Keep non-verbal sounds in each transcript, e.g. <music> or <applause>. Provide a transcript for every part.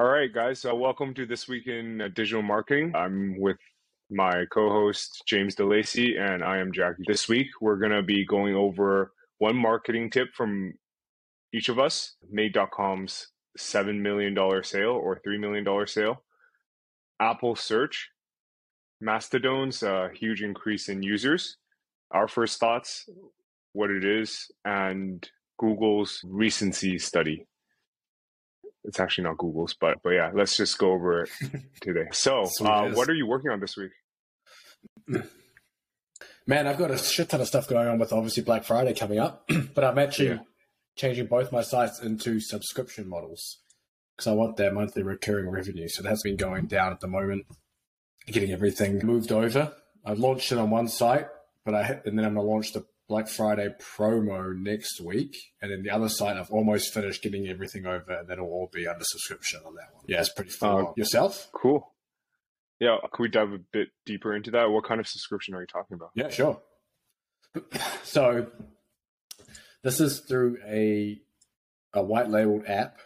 All right, guys. So welcome to this week in uh, digital marketing. I'm with my co-host James De Lacey, and I am Jacky. This week we're going to be going over one marketing tip from each of us. Made.com's seven million dollar sale or three million dollar sale. Apple Search, Mastodon's uh, huge increase in users. Our first thoughts, what it is, and Google's recency study. It's actually not Google's, but but yeah, let's just go over it <laughs> today. So, uh, what are you working on this week? Man, I've got a shit ton of stuff going on with obviously Black Friday coming up, <clears throat> but I'm actually yeah. changing both my sites into subscription models because I want their monthly recurring revenue. So that's been going down at the moment, getting everything moved over. I've launched it on one site, but I and then I'm gonna launch the Black Friday promo next week, and then the other site I've almost finished getting everything over, and that'll all be under subscription on that one. Yeah, it's pretty fun. Uh, Yourself? Cool. Yeah, can we dive a bit deeper into that? What kind of subscription are you talking about? Yeah, sure. <clears throat> So this is through a a white labeled app.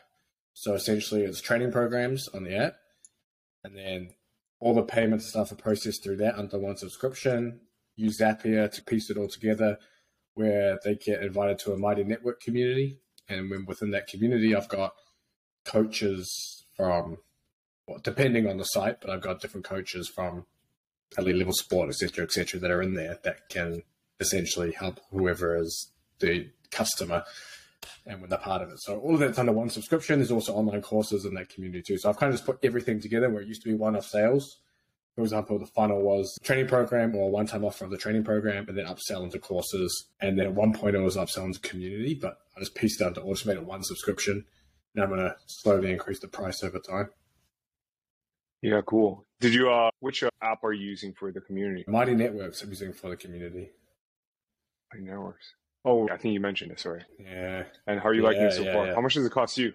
So essentially, it's training programs on the app, and then all the payment stuff are processed through that under one subscription. Use Zapier to piece it all together where they get invited to a Mighty Network community. And when within that community, I've got coaches from, well, depending on the site, but I've got different coaches from elite level sport, etc., etc., that are in there that can essentially help whoever is the customer and when they're part of it. So all of that's under one subscription. There's also online courses in that community too. So I've kind of just put everything together where it used to be one-off sales for example, the funnel was training program or one time offer of the training program and then upsell into courses. And then at one point it was upsell into community, but I just pieced it down to automate automated one subscription. Now I'm going to slowly increase the price over time. Yeah, cool. Did you, uh, which uh, app are you using for the community? Mighty Networks I'm using for the community. Mighty Networks. Oh, I think you mentioned it. Sorry. Yeah. And how are you yeah, liking it so yeah, far? yeah. How much does it cost you?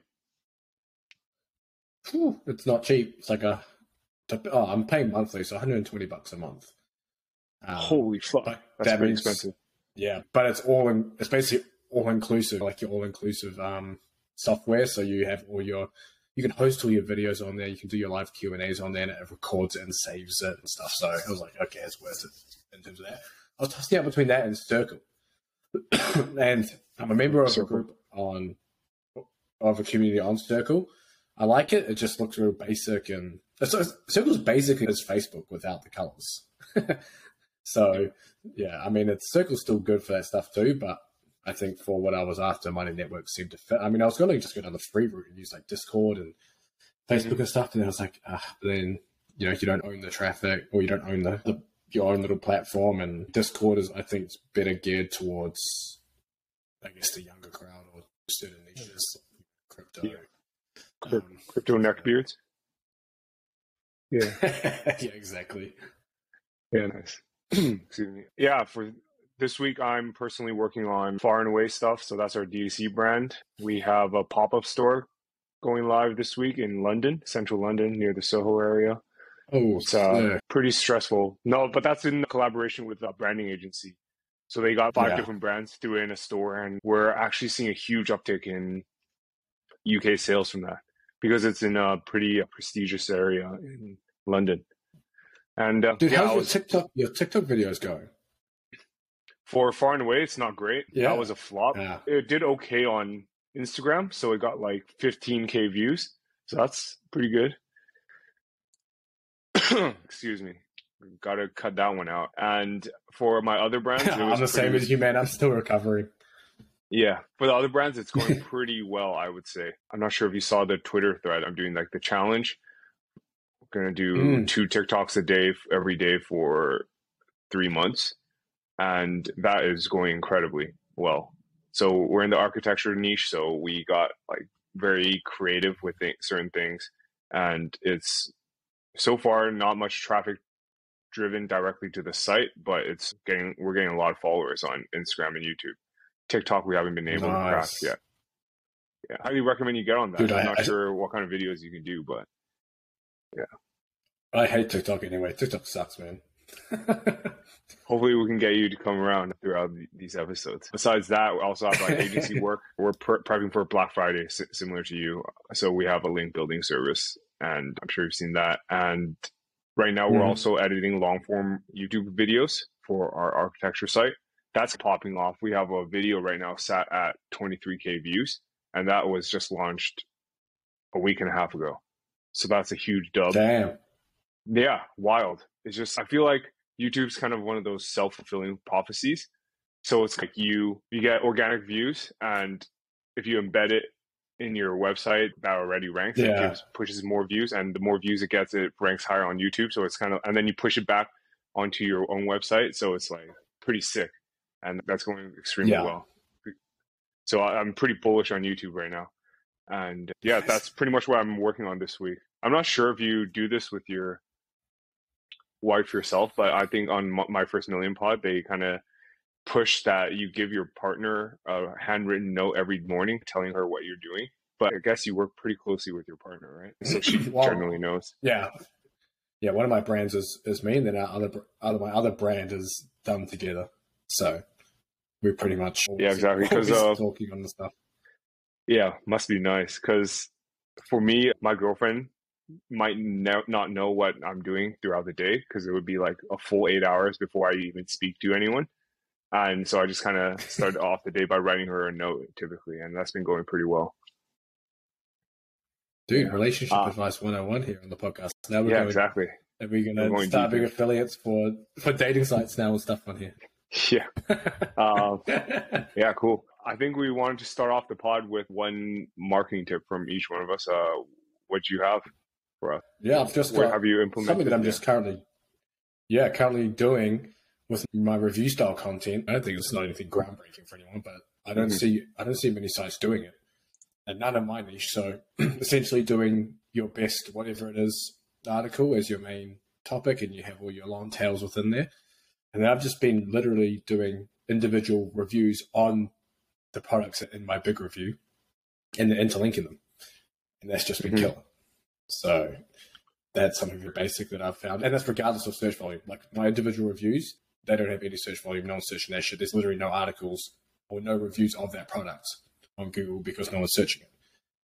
Whew, it's not cheap. It's like a oh, I'm paying monthly, so 120 bucks a month. Um, Holy fuck! That's that means, expensive. Yeah, but it's all in. It's basically all inclusive, like your all inclusive um, software. So you have all your, you can host all your videos on there. You can do your live Q and A's on there, and it records it and saves it and stuff. So I was like, okay, it's worth it in terms of that. I was tossing out between that and Circle, <coughs> and I'm a member of Circle. a group on of a community on Circle. I like it. It just looks real basic and so Circle's basically as Facebook without the colors. <laughs> so yeah, I mean, it's Circle's still good for that stuff too, but I think for what I was after, Mighty Network seemed to fit. I mean, I was going to just go down the free route and use like Discord and Facebook mm-hmm. and stuff, and then I was like, ah, then you know, you don't own the traffic or you don't own the, the your own little platform, and Discord is, I think, better geared towards, I guess, the younger crowd or certain niches, crypto. Yeah. Um, crypto neckbeards. Yeah. <laughs> yeah, exactly. Yeah, nice. <clears throat> Excuse me. Yeah, for this week, I'm personally working on far and away stuff. So that's our D2C brand. We have a pop up store going live this week in London, central London, near the Soho area. Oh, it's uh, pretty stressful. No, but that's in collaboration with a branding agency. So they got five yeah. different brands doing a store, and we're actually seeing a huge uptick in UK sales from that because it's in a pretty prestigious area in London. And uh, dude, yeah, how's was, your TikTok your TikTok videos going? For far and away, it's not great. Yeah. That was a flop. Yeah. It did okay on Instagram, so it got like 15k views. So that's pretty good. <coughs> Excuse me. Got to cut that one out. And for my other brands, <laughs> I'm the pretty... same as you, man. I'm still recovering. Yeah, for the other brands, it's going <laughs> pretty well, I would say. I'm not sure if you saw the Twitter thread. I'm doing like the challenge. We're gonna do mm. two TikToks a day every day for three months, and that is going incredibly well. So we're in the architecture niche, so we got like very creative with th- certain things, and it's so far not much traffic driven directly to the site, but it's getting we're getting a lot of followers on Instagram and YouTube. TikTok we haven't been able nice. to crack yet. Yeah, I highly recommend you get on that. Dude, I'm I, not I, sure what kind of videos you can do, but yeah. I hate TikTok anyway. TikTok sucks, man. <laughs> Hopefully, we can get you to come around throughout these episodes. Besides that, we also have like agency <laughs> work. We're prepping for Black Friday, similar to you. So we have a link building service, and I'm sure you've seen that. And right now, we're mm-hmm. also editing long form YouTube videos for our architecture site. That's popping off. We have a video right now sat at 23k views, and that was just launched a week and a half ago. So that's a huge dub. Damn. Yeah, wild. It's just I feel like YouTube's kind of one of those self fulfilling prophecies. So it's like you you get organic views, and if you embed it in your website that already ranks, yeah. it gives, pushes more views, and the more views it gets, it ranks higher on YouTube. So it's kind of, and then you push it back onto your own website. So it's like pretty sick, and that's going extremely yeah. well. So I'm pretty bullish on YouTube right now, and yeah, that's pretty much what I'm working on this week. I'm not sure if you do this with your wife yourself, but I think on my first million pod, they kind of push that you give your partner a handwritten note every morning telling her what you're doing. But I guess you work pretty closely with your partner, right? So she <clears throat> well, generally knows. Yeah, yeah. One of my brands is is me, and then our other other my other brand is done together. So we're pretty much yeah, exactly <laughs> because uh, talking on the stuff. Yeah, must be nice because for me, my girlfriend might ne- not know what I'm doing throughout the day because it would be like a full eight hours before I even speak to anyone. And so I just kind of started <laughs> off the day by writing her a note typically, and that's been going pretty well. Dude, relationship uh, advice 101 here on the podcast. Now we're yeah, going, exactly. And we're going to start being affiliates for, for dating sites now and stuff on here. <laughs> Yeah. um, <laughs> yeah, cool. I think we wanted to start off the pod with one marketing tip from each one of us. Uh, what do you have? for us? Yeah, I've just Where have you implemented something that I'm just currently, yeah, currently doing with my review style content. I don't think it's not anything groundbreaking for anyone, but I don't mm-hmm. see I don't see many sites doing it, and none of my niche. So <clears throat> essentially, doing your best, whatever it is, article as your main topic, and you have all your long tails within there. And I've just been literally doing individual reviews on the products in my big review and interlinking them. And that's just been mm-hmm. killer. So that's something very basic that I've found. And that's regardless of search volume. Like my individual reviews, they don't have any search volume, no one's searching that shit. There's literally no articles or no reviews of that product on Google because no one's searching it.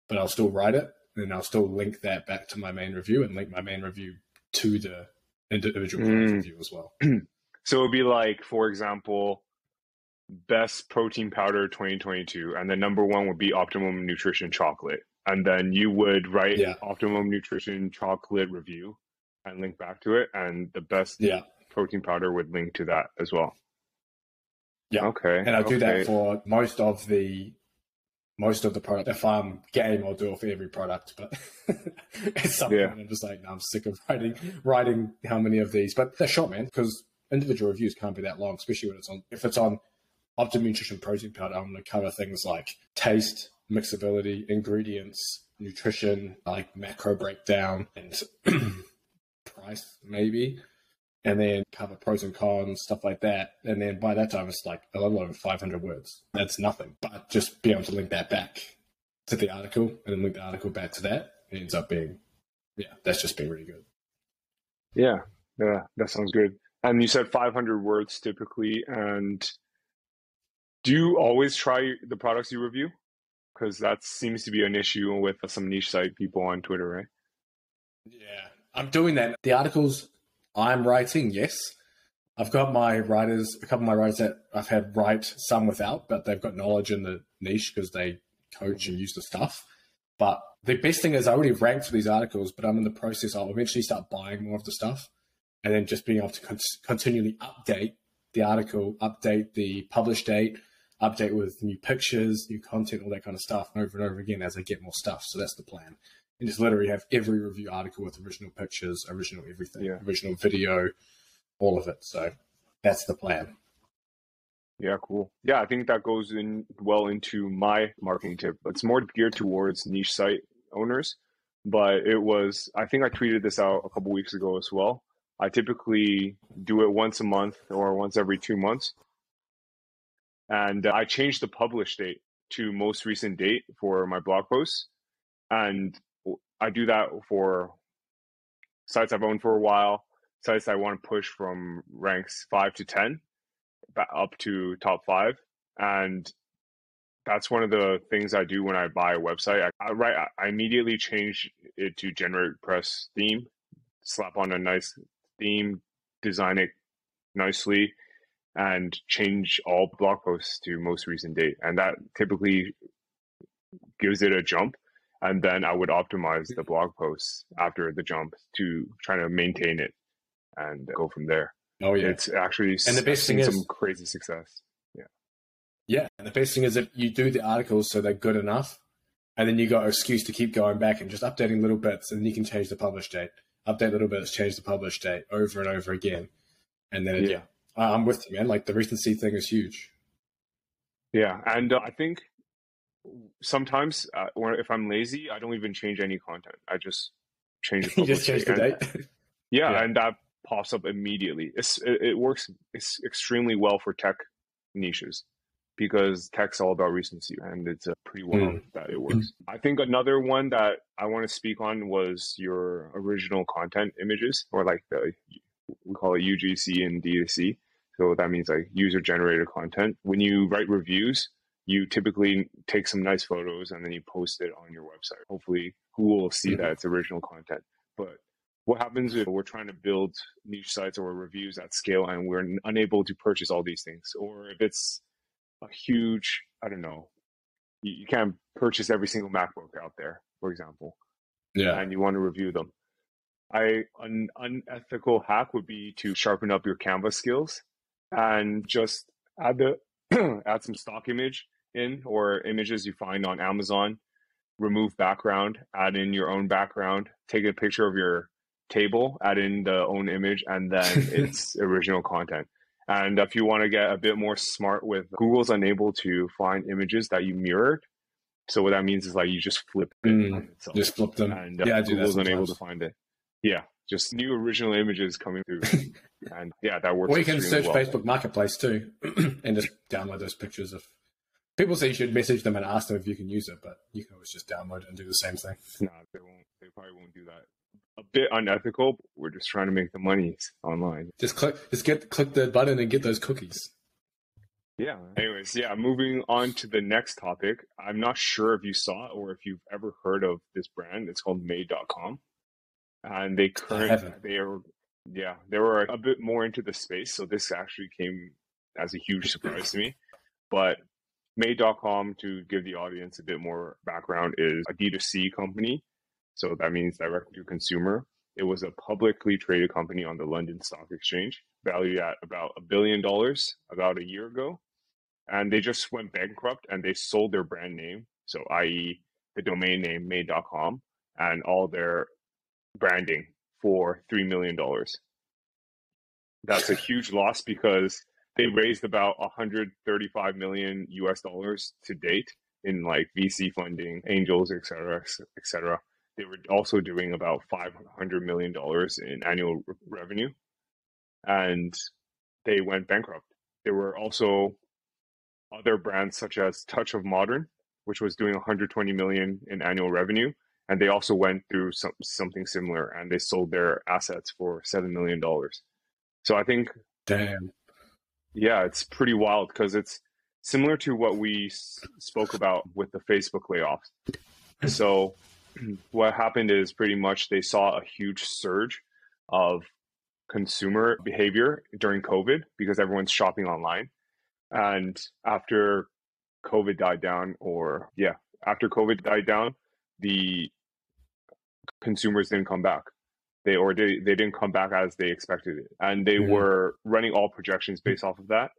But I'll still write it and I'll still link that back to my main review and link my main review to the individual mm. review as well. <clears throat> so it would be like, for example, best protein powder 2022, and the number one would be Optimum Nutrition Chocolate and then you would write yeah. optimum nutrition chocolate review and link back to it and the best yeah. protein powder would link to that as well yeah okay and i do that for most of the most of the product if i'm game i'll do it for every product but <laughs> at some yeah. point i'm just like no, i'm sick of writing writing how many of these but they're short man because individual reviews can't be that long especially when it's on if it's on optimum nutrition protein powder i'm going to cover things like taste mixability, ingredients, nutrition, like macro breakdown, and <clears throat> price maybe, and then cover pros and cons, stuff like that. And then by that time, it's like a little over 500 words. That's nothing, but just be able to link that back to the article and then link the article back to that. Ends up being, yeah, that's just been really good. Yeah, yeah, that sounds good. And you said 500 words typically. And do you always try the products you review? because that seems to be an issue with some niche site people on Twitter, right? Yeah, I'm doing that. The articles I'm writing, yes. I've got my writers, a couple of my writers that I've had write some without, but they've got knowledge in the niche because they coach and use the stuff. But the best thing is I already ranked for these articles, but I'm in the process. I'll eventually start buying more of the stuff and then just being able to con- continually update the article, update the publish date, update with new pictures, new content, all that kind of stuff, and over and over again as I get more stuff. So that's the plan. And just literally have every review article with original pictures, original everything, yeah. original video, all of it. So that's the plan. Yeah, cool. Yeah, I think that goes in well into my marketing tip. It's more geared towards niche site owners, but it was I think I tweeted this out a couple weeks ago as well. I typically do it once a month or once every two months and I change the publish date to most recent date for my blog posts. And I do that for sites I've owned for a while, sites I want to push from ranks five to 10 up to top five. And that's one of the things I do when I buy a website. I, I I immediately change it to GeneratePress theme, slap on a nice theme, design it nicely, and change all blog posts to most recent date. And that typically gives it a jump. And then I would optimize the blog posts after the jump to try to maintain it and go from there. Oh yeah, it's actually and the best thing is some crazy success. Yeah, yeah. And the best thing is if you do the articles so they're good enough, and then you got an excuse to keep going back and just updating little bits, and you can change the publish date, update a little bits, change the publish date over and over again, and then yeah, yeah I'm with you, man. Like the recency thing is huge. Yeah, and uh, I think sometimes uh, if I'm lazy, I don't even change any content. I just change. <laughs> you just change the date. <laughs> yeah, yeah, and that pops up immediately. It's, it, it works it's extremely well for tech niches because tech's all about recency and it's a pretty well mm. that it works. I think another one that I want to speak on was your original content images or like the we call it UGC and D2C. So that means like user generated content. When you write reviews, you typically take some nice photos and then you post it on your website. Hopefully, Google will see mm-hmm. that it's original content. But what happens if we're trying to build niche sites or reviews at scale and we're unable to purchase all these things or if it's a huge i don't know you, you can't purchase every single macbook out there for example yeah and you want to review them i an unethical hack would be to sharpen up your canva skills and just add the <clears throat> add some stock image in or images you find on amazon remove background add in your own background take a picture of your table, add in the own image, and then <laughs> it's original content. And if you want to get a bit more smart with Google's unable to find images that you mirrored. So what that means is like you just flip it mm, just flip them. And uh, yeah, Google's unable to find it. Yeah, just new original images coming through. <laughs> and yeah, that works. Or you can search well. Facebook Marketplace too, <clears throat> and just download those pictures of. People say you should message them and ask them if you can use it, but you can always just download it and do the same thing. No, they won't. They probably won't do that a bit unethical. we're just trying to make the money online. Just click, just get click the button and get those cookies. Yeah. Anyways, yeah. Moving on to the next topic. I'm not sure if you saw or if you've ever heard of this brand. It's called Made.com, and they currently they are yeah they were a bit more into the space. So this actually came as a huge surprise to me. But Made.com, to give the audience a bit more background, is a D2C company so that means direct to consumer. It was a publicly traded company on the London Stock Exchange, valued at about a billion dollars about a year ago. And they just went bankrupt and they sold their brand name. So, i.e., the domain name made.com and all their branding for $3 million. That's a huge loss because they raised about 135 million US dollars to date in like VC funding, angels, etc., etc they were also doing about $500 million in annual re- revenue and they went bankrupt. There were also other brands such as Touch of Modern, which was doing 120 million in annual revenue, and they also went through some, something similar and they sold their assets for 7 million dollars. So I think damn. Yeah, it's pretty wild because it's similar to what we s- spoke about with the Facebook layoffs. So what happened is pretty much they saw a huge surge of consumer behavior during COVID because everyone's shopping online. And after COVID died down, or yeah, after COVID died down, the consumers didn't come back. They or they, they didn't come back as they expected it. And they mm-hmm. were running all projections based off of that.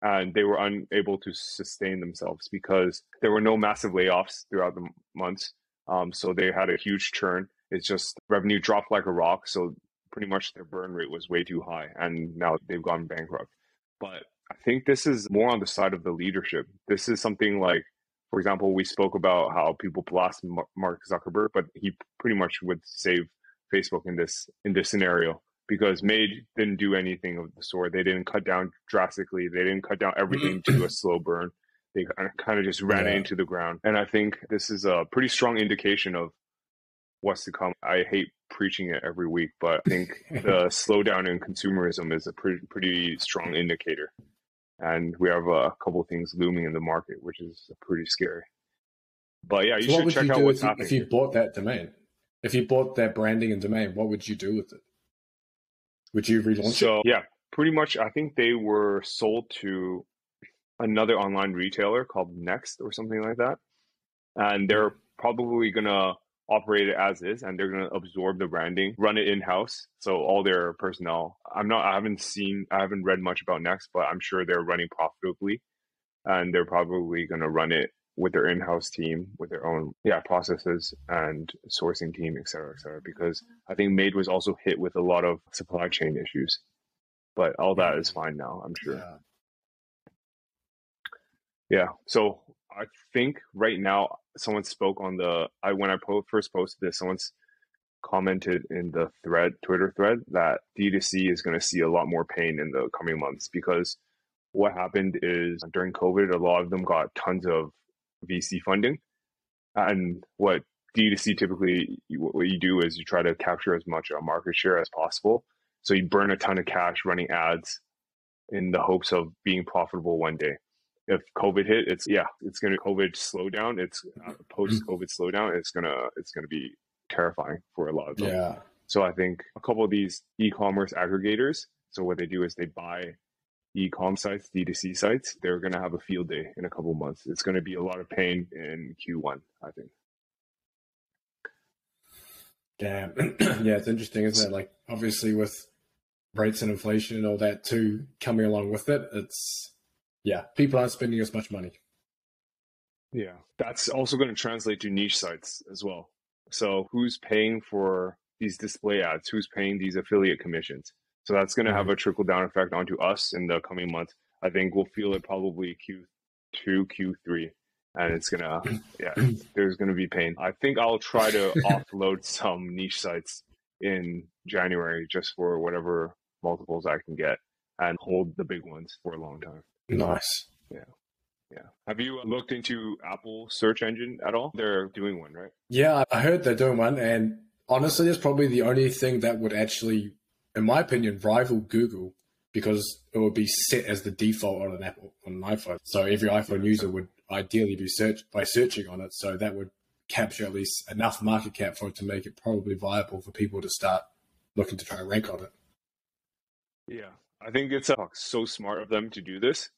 And they were unable to sustain themselves because there were no massive layoffs throughout the months. Um, so they had a huge churn. It's just revenue dropped like a rock. So pretty much their burn rate was way too high. And now they've gone bankrupt. But I think this is more on the side of the leadership. This is something like, for example, we spoke about how people blast Mark Zuckerberg, but he pretty much would save Facebook in this in this scenario because Made didn't do anything of the sort. They didn't cut down drastically. They didn't cut down everything to a <clears throat> slow burn they kind of just ran yeah. into the ground. And I think this is a pretty strong indication of what's to come. I hate preaching it every week, but I think <laughs> the slowdown in consumerism is a pretty pretty strong indicator, and we have a couple things looming in the market, which is pretty scary. But yeah, you so should check you out what's if happening. If you bought that domain, if you bought that branding and domain, what would you do with it? Would you relaunch so, it? Yeah, pretty much. I think they were sold to another online retailer called Next or something like that, and they're mm-hmm. probably gonna operate it as is, and they're gonna absorb the branding, run it in house. So all their personnel. I'm not. I haven't seen. I haven't read much about Next, but I'm sure they're running profitably, and they're probably gonna run it with their in-house team, with their own yeah processes and sourcing team, et cetera, et cetera. Because I think Made was also hit with a lot of supply chain issues, but all that is fine now. I'm sure. Yeah. Yeah. So I think right now someone spoke on the I when I po- first posted this, someone's commented in the thread Twitter thread that D2C is going to see a lot more pain in the coming months because what happened is during COVID, a lot of them got tons of VC funding. And what D2C typically, what you do is you try to capture as much a market share as possible. So you burn a ton of cash running ads in the hopes of being profitable one day. If COVID hit, it's yeah, it's gonna COVID slowdown. It's uh, post <clears throat> COVID slowdown. It's gonna it's gonna be terrifying for a lot of them. Yeah. So I think a couple of these e-commerce aggregators. So what they do is they buy e-com sites, D2C sites, they're going to have a field day in a couple months. It's going to be a lot of pain in Q1, I think. Damn. <clears throat> yeah, it's interesting, isn't it? Like, obviously, with rates and inflation and all that too coming along with it, it's, yeah, people aren't spending as much money. Yeah, that's also going to translate to niche sites as well. So, who's paying for these display ads? Who's paying these affiliate commissions? So that's going to have mm-hmm. a trickle down effect onto us in the coming months. I think we'll feel it probably Q2, Q3, and it's going to, <clears throat> yeah, there's going to be pain. I think I'll try to <laughs> offload some niche sites in January just for whatever multiples I can get and hold the big ones for a long time. Nice. Yeah. Yeah. Have you looked into Apple search engine at all? They're doing one, right? Yeah, I heard they're doing one. And honestly, it's probably the only thing that would actually in my opinion, rival Google because it would be set as the default on an Apple on an iPhone. So every iPhone user would ideally be search by searching on it. So that would capture at least enough market cap for it to make it probably viable for people to start looking to try and rank on it. Yeah, I think it's uh, so smart of them to do this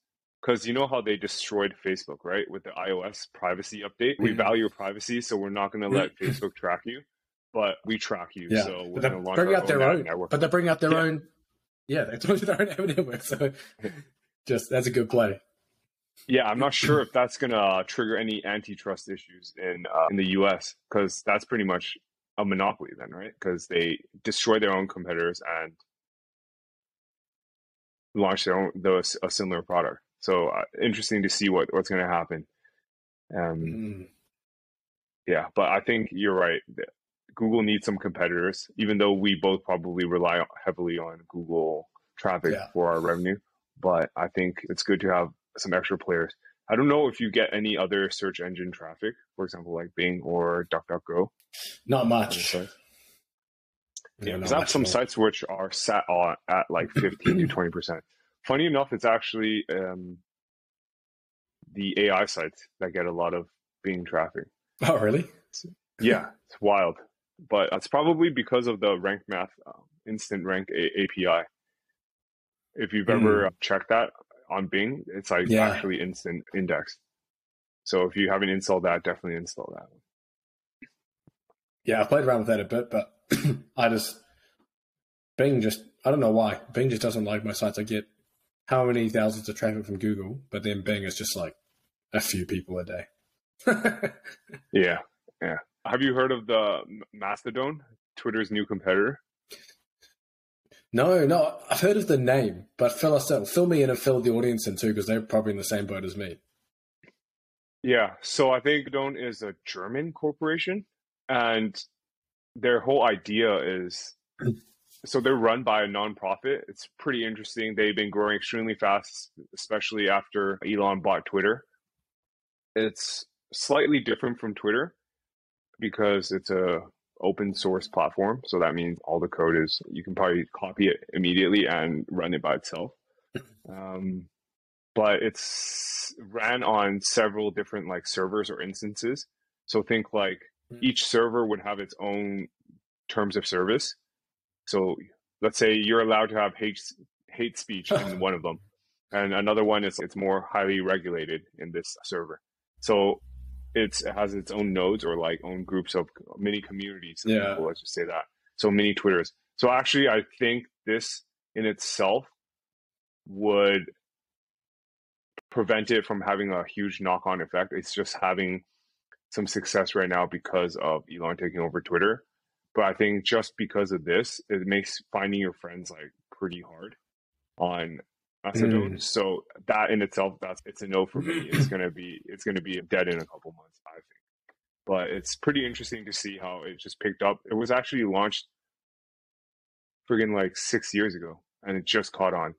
because you know how they destroyed Facebook, right? With the iOS privacy update, we mm-hmm. value privacy, so we're not going to let Facebook track you but we track you. Yeah. So but they bring out their own, network. but they bring out their yeah. own. Yeah, they told you their own <laughs> network. So <laughs> just that's a good play. Yeah, I'm not sure <clears throat> if that's gonna trigger any antitrust issues in uh, in the U.S. because that's pretty much a monopoly then, right? Because they destroy their own competitors and launch their own those a similar product. So uh, interesting to see what what's going to happen. Um, mm. Yeah, but I think you're right. Google needs some competitors, even though we both probably rely heavily on Google traffic yeah. for our revenue. But I think it's good to have some extra players. I don't know if you get any other search engine traffic, for example, like Bing or DuckDuckGo. Not much. Yeah, because I have some sites which are sat on at like 15 to 20 percent. Funny enough, it's actually um, the AI sites that get a lot of Bing traffic. <laughs> Oh, really? yeah, it's wild but that's probably because of the rank math um, instant rank A- API. If you've ever mm. checked that on Bing, it's like yeah. actually instant index. So if you haven't installed that, definitely install that. Yeah, I played around with that a bit, but <clears throat> I just Bing just I don't know why Bing just doesn't like my sites. I get how many thousands of traffic from Google, but then Bing is just like a few people a day. <laughs> yeah, yeah. Have you heard of the Mastodon, Twitter's new competitor? No, no, I've heard of the name, but fill us out, fill me in and fill the audience in too, because they're probably in the same boat as me. Yeah, so I think Mastodon is a German corporation, and their whole idea is <clears throat> so they're run by a nonprofit. It's pretty interesting. They've been growing extremely fast, especially after Elon bought Twitter. It's slightly different from Twitter because it's a open source platform. So that means all the code is, you can probably copy it immediately and run it by itself. <laughs> Um, but it's ran on several different like servers or instances. So think like hmm. each server would have its own terms of service. So let's say you're allowed to have hate hate speech in <laughs> one of them, and another one is it's more highly regulated in this server. So it's, it has its own nodes or like own groups of mini communities. Yeah, people, let's just say that. So mini Twitters. So actually, I think this in itself would prevent it from having a huge knock on effect. It's just having some success right now because of Elon taking over Twitter. But I think just because of this, it makes finding your friends like pretty hard on Mastodon. Mm. So that in itself, that's it's a no for me. It's <clears throat> gonna be it's gonna be dead in a couple months, I think. But it's pretty interesting to see how it just picked up. It was actually launched friggin' like six years ago, and it just caught on.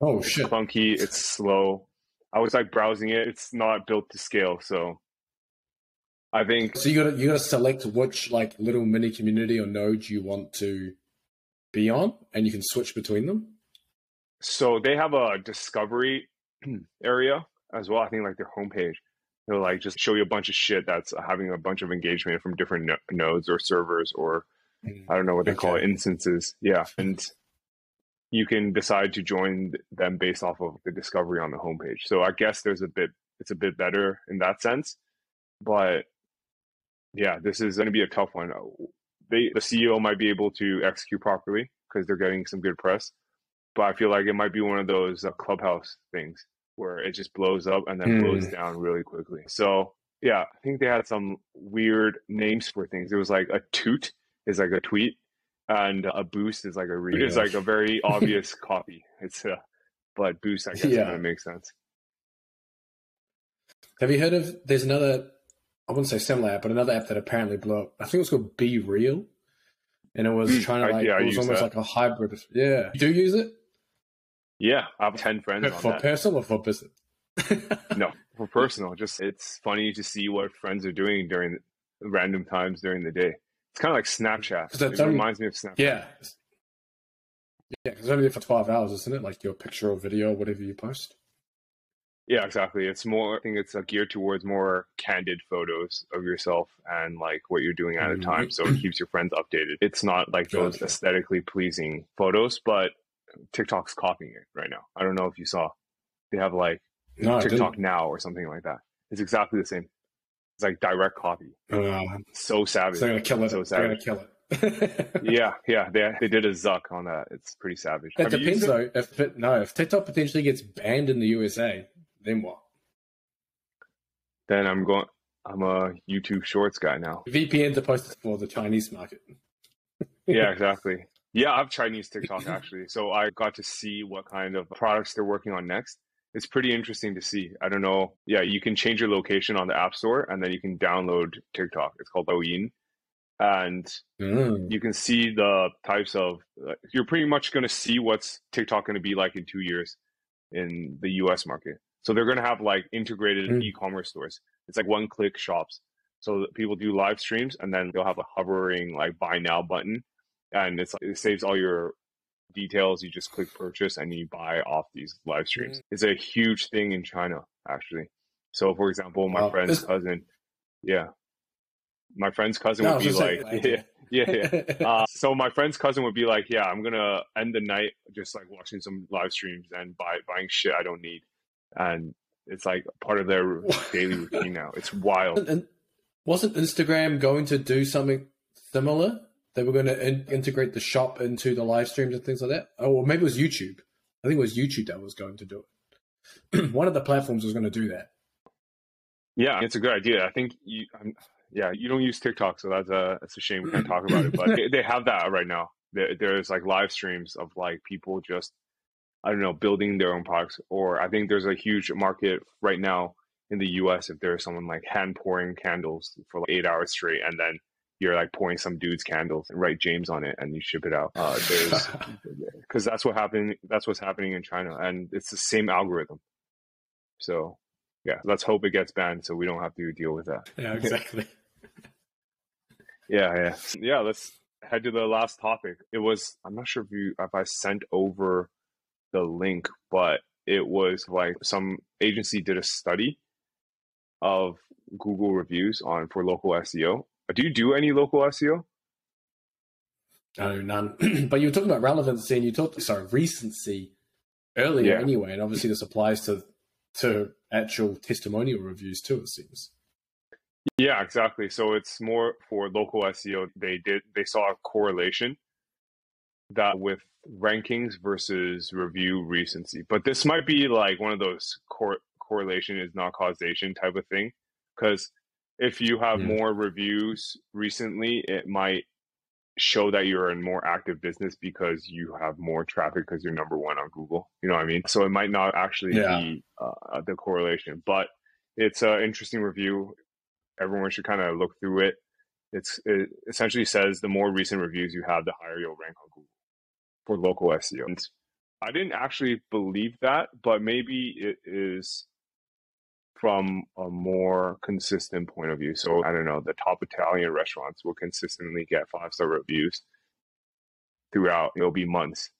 Oh it's shit! Clunky. It's slow. I was like browsing it. It's not built to scale, so I think. So you got to you got to select which like little mini community or node you want to be on, and you can switch between them. So they have a discovery <clears throat> area as well. I think like their homepage. They'll like just show you a bunch of shit that's having a bunch of engagement from different no- nodes or servers or. I don't know what they okay. call it instances. Yeah, and you can decide to join them based off of the discovery on the homepage. So I guess there's a bit it's a bit better in that sense. But yeah, this is going to be a tough one. They the CEO might be able to execute properly because they're getting some good press, but I feel like it might be one of those uh, clubhouse things where it just blows up and then mm. blows down really quickly. So yeah, I think they had some weird names for things. It was like a toot is like a tweet, and a boost is like a read. Yeah. It's like a very obvious copy. It's a, but boost I guess yeah. kind of makes sense. Have you heard of? There's another. I wouldn't say similar app, but another app that apparently blew up. I think it was called Be Real, and it was hmm. trying to like yeah, it was almost that. like a hybrid. Yeah, you do use it? Yeah, I have ten friends <laughs> for personal or for business. <laughs> no, for personal. Just it's funny to see what friends are doing during random times during the day. It's kind of like Snapchat. It only, reminds me of Snapchat. Yeah. Yeah, because it's only for 12 hours, isn't it? Like your picture or video, whatever you post. Yeah, exactly. It's more, I think it's uh, geared towards more candid photos of yourself and like what you're doing at a time. Mm-hmm. So it keeps your friends updated. It's not like those gotcha. aesthetically pleasing photos, but TikTok's copying it right now. I don't know if you saw. They have like no, TikTok now or something like that. It's exactly the same. It's like direct copy. Uh, so savage. They're gonna kill it. So savage. They're gonna kill it. <laughs> yeah, yeah. They they did a zuck on that. It's pretty savage. It Have depends though. If no, if TikTok potentially gets banned in the USA, then what? Then I'm going. I'm a YouTube Shorts guy now. VPNs are posted for the Chinese market. <laughs> yeah, exactly. Yeah, I have Chinese TikTok actually, so I got to see what kind of products they're working on next it's pretty interesting to see. I don't know. Yeah, you can change your location on the App Store and then you can download TikTok. It's called Douyin. And mm. you can see the types of, you're pretty much going to see what's TikTok going to be like in two years in the US market. So they're going to have like integrated mm. e commerce stores. It's like one click shops. So people do live streams and then they'll have a hovering like buy now button. And it's it saves all your details. You just click purchase and you buy off these live streams. Mm-hmm. It's a huge thing in China, actually. So, for example, my wow. friend's cousin, yeah, my friend's cousin no, would be like, <laughs> yeah, yeah, yeah. uh, <laughs> so my friend's cousin would be like, yeah, I'm gonna end the night just like watching some live streams and buy buying shit I don't need, and it's like part of their <laughs> daily routine now. It's wild. And wasn't Instagram going to do something similar? They were going to in- integrate the shop into the live streams and things like that. Oh, or maybe it was YouTube. I think it was YouTube that was going to do it. <clears throat> One of the platforms was going to do that. Yeah, it's a good idea. I think you, um, yeah, you don't use TikTok, so that's a that's a shame we can't talk about it. But <clears throat> they, they have that right now. There, there's like live streams of like people just, I don't know, building their own products. Or I think there's a huge market right now in the U.S. if there's someone like hand pouring candles for like eight hours straight, and then you're like pouring some dude's candles and write James on it and you ship it out. Uh, there's <laughs> <laughs> because that's what happened. That's what's happening in China, and it's the same algorithm. So yeah, let's hope it gets banned so we don't have to deal with that. Yeah, <laughs> exactly. Yeah, yeah, yeah. Let's head to the last topic. It was I'm not sure if you if I sent over the link, but it was like some agency did a study of Google reviews on for local SEO. Do you do any local SEO? No, none. <clears throat> but you were talking about relevancy and you talked sorry recency earlier yeah. anyway, and obviously this applies to to actual testimonial reviews too. It seems. Yeah, exactly. So it's more for local SEO. They did they saw a correlation that with rankings versus review recency. But this might be like one of those cor- correlation is not causation type of thing because if you have mm. more reviews recently, it might show that you're in more active business because you have more traffic because you're number one on Google. You know what I mean? So it might not actually yeah. be uh, the correlation, but it's an interesting review everyone should kind of look through it. It's it essentially says the more recent reviews you have, the higher you'll rank on Google for local SEO. And I didn't actually believe that, but maybe it is from a more consistent point of view. So I don't know, the top Italian restaurants will consistently get five star reviews throughout. It'll be months.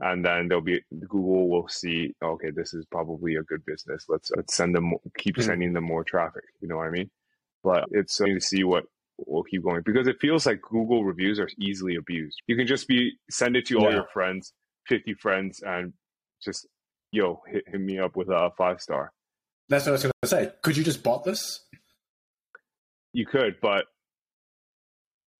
And then there'll be Google will see, okay, this is probably a good business. Let's let's send them keep hmm. sending them more traffic. You know what I mean? but it's something to see what will keep going because it feels like Google reviews are easily abused. You can just be send it to all yeah. your friends, 50 friends, and just yo hit, hit me up with a five star. That's what I was going to say. Could you just bot this? You could, but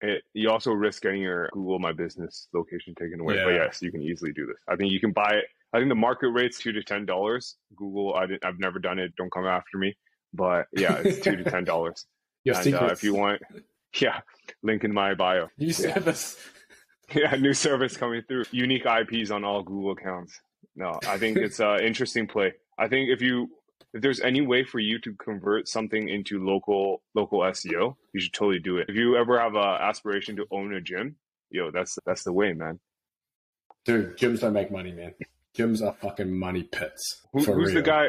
it, you also risk getting your Google My Business location taken away. Yeah. But yes, you can easily do this. I think you can buy it. I think the market rate's two to ten dollars. Google, I didn't, I have never done it. Don't come after me. But yeah, it's two to ten dollars. <laughs> Your and, uh, if you want, <laughs> yeah, link in my bio. <laughs> New service. <laughs> Yeah, new service coming through. Unique IPs on all Google accounts. No, I think it's an interesting play. I think if you if there's any way for you to convert something into local local SEO, you should totally do it. If you ever have a aspiration to own a gym, yo, that's that's the way, man. Dude, gyms don't make money, man. Gyms are fucking money pits. Who, who's real. the guy?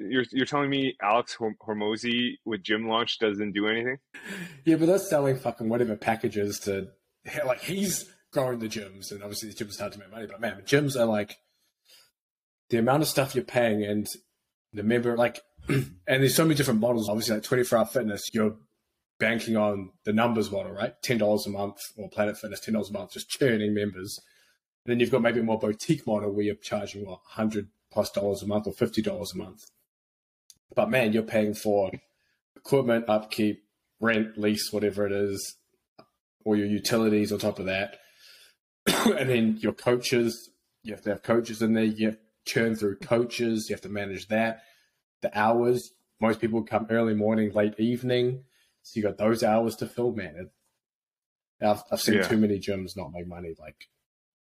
You're you're telling me Alex Hormozi with Gym Launch doesn't do anything? Yeah, but they're selling fucking whatever packages to like he's growing the gyms, and obviously the gyms hard to make money. But man, gyms are like the amount of stuff you're paying and the member like, <clears throat> and there's so many different models. Obviously, like 24 Hour Fitness, you're banking on the numbers model, right? Ten dollars a month, or Planet Fitness, ten dollars a month, just churning members then you've got maybe a more boutique model where you're charging what hundred plus dollars a month or fifty dollars a month. But man, you're paying for equipment, upkeep, rent, lease, whatever it is, or your utilities on top of that. <coughs> and then your coaches, you have to have coaches in there. You have to churn through coaches. You have to manage that. The hours, most people come early morning, late evening. So you got those hours to fill, man. I've, I've seen yeah. too many gyms not make money. Like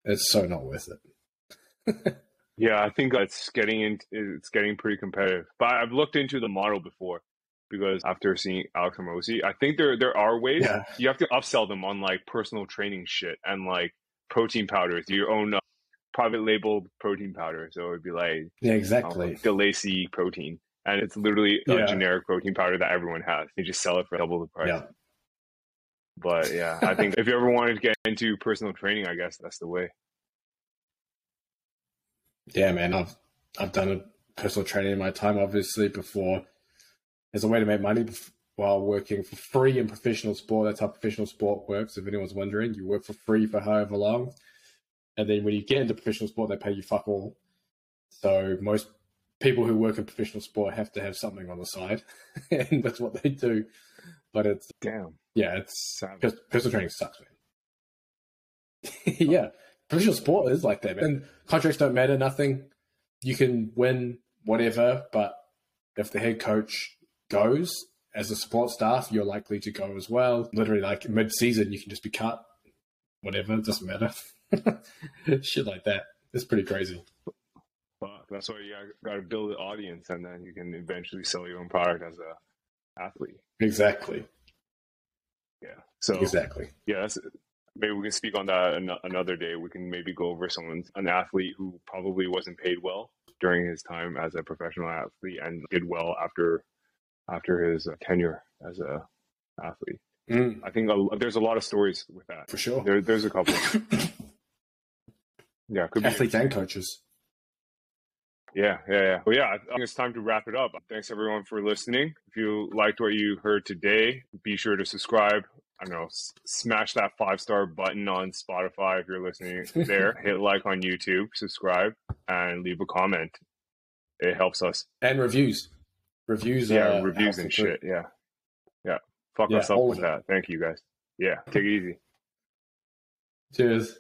it's so not worth it. <laughs> yeah, I think it's getting in, it's getting pretty competitive. But I've looked into the model before because after seeing Alex Hormozi, I think there there are ways yeah. you have to upsell them on like personal training shit and like protein powders, your own uh, private labeled protein powder. So it'd be like yeah, exactly um, De Lacey protein, and it's literally a generic protein powder that everyone has. They just sell it for double the price. Yeah. But yeah, I think if you ever wanted to get into personal training, I guess that's the way. Yeah, man, I've I've done a personal training in my time, obviously, before as a way to make money while working for free in professional sport. That's how professional sport works. If anyone's wondering, you work for free for however long, and then when you get into professional sport, they pay you fuck all. So most people who work in professional sport have to have something on the side, <laughs> and that's what they do. But it's damn, yeah, it's because personal training sucks, man. <laughs> yeah, professional sport is like that, man. And contracts don't matter, nothing. You can win whatever, but if the head coach goes as a support staff, you're likely to go as well. Literally, like mid season, you can just be cut. Whatever, it doesn't matter. <laughs> Shit like that. It's pretty crazy. Fuck, that's why you got to build an audience, and then you can eventually sell your own product as a athlete. Exactly. Yeah. So exactly. Yeah, that's maybe we can speak on that an- another day. We can maybe go over someone, an athlete who probably wasn't paid well during his time as a professional athlete and did well after after his tenure as a athlete. Mm, I think a, there's a lot of stories with that. for sure. There, there's a couple. <coughs> Yeah, could be. Athletes and coaches. Yeah, yeah, yeah. Well, yeah, I think it's time to wrap it up. Thanks everyone for listening. If you liked what you heard today, be sure to subscribe. I don't know, s- smash that five star button on Spotify if you're listening <laughs> there. Hit like on YouTube, subscribe, and leave a comment. It helps us. And reviews. Reviews Yeah, are reviews and shit. Yeah, yeah. Fuck Yeah, us up with that. Thank you guys. Yeah, take it easy. Cheers.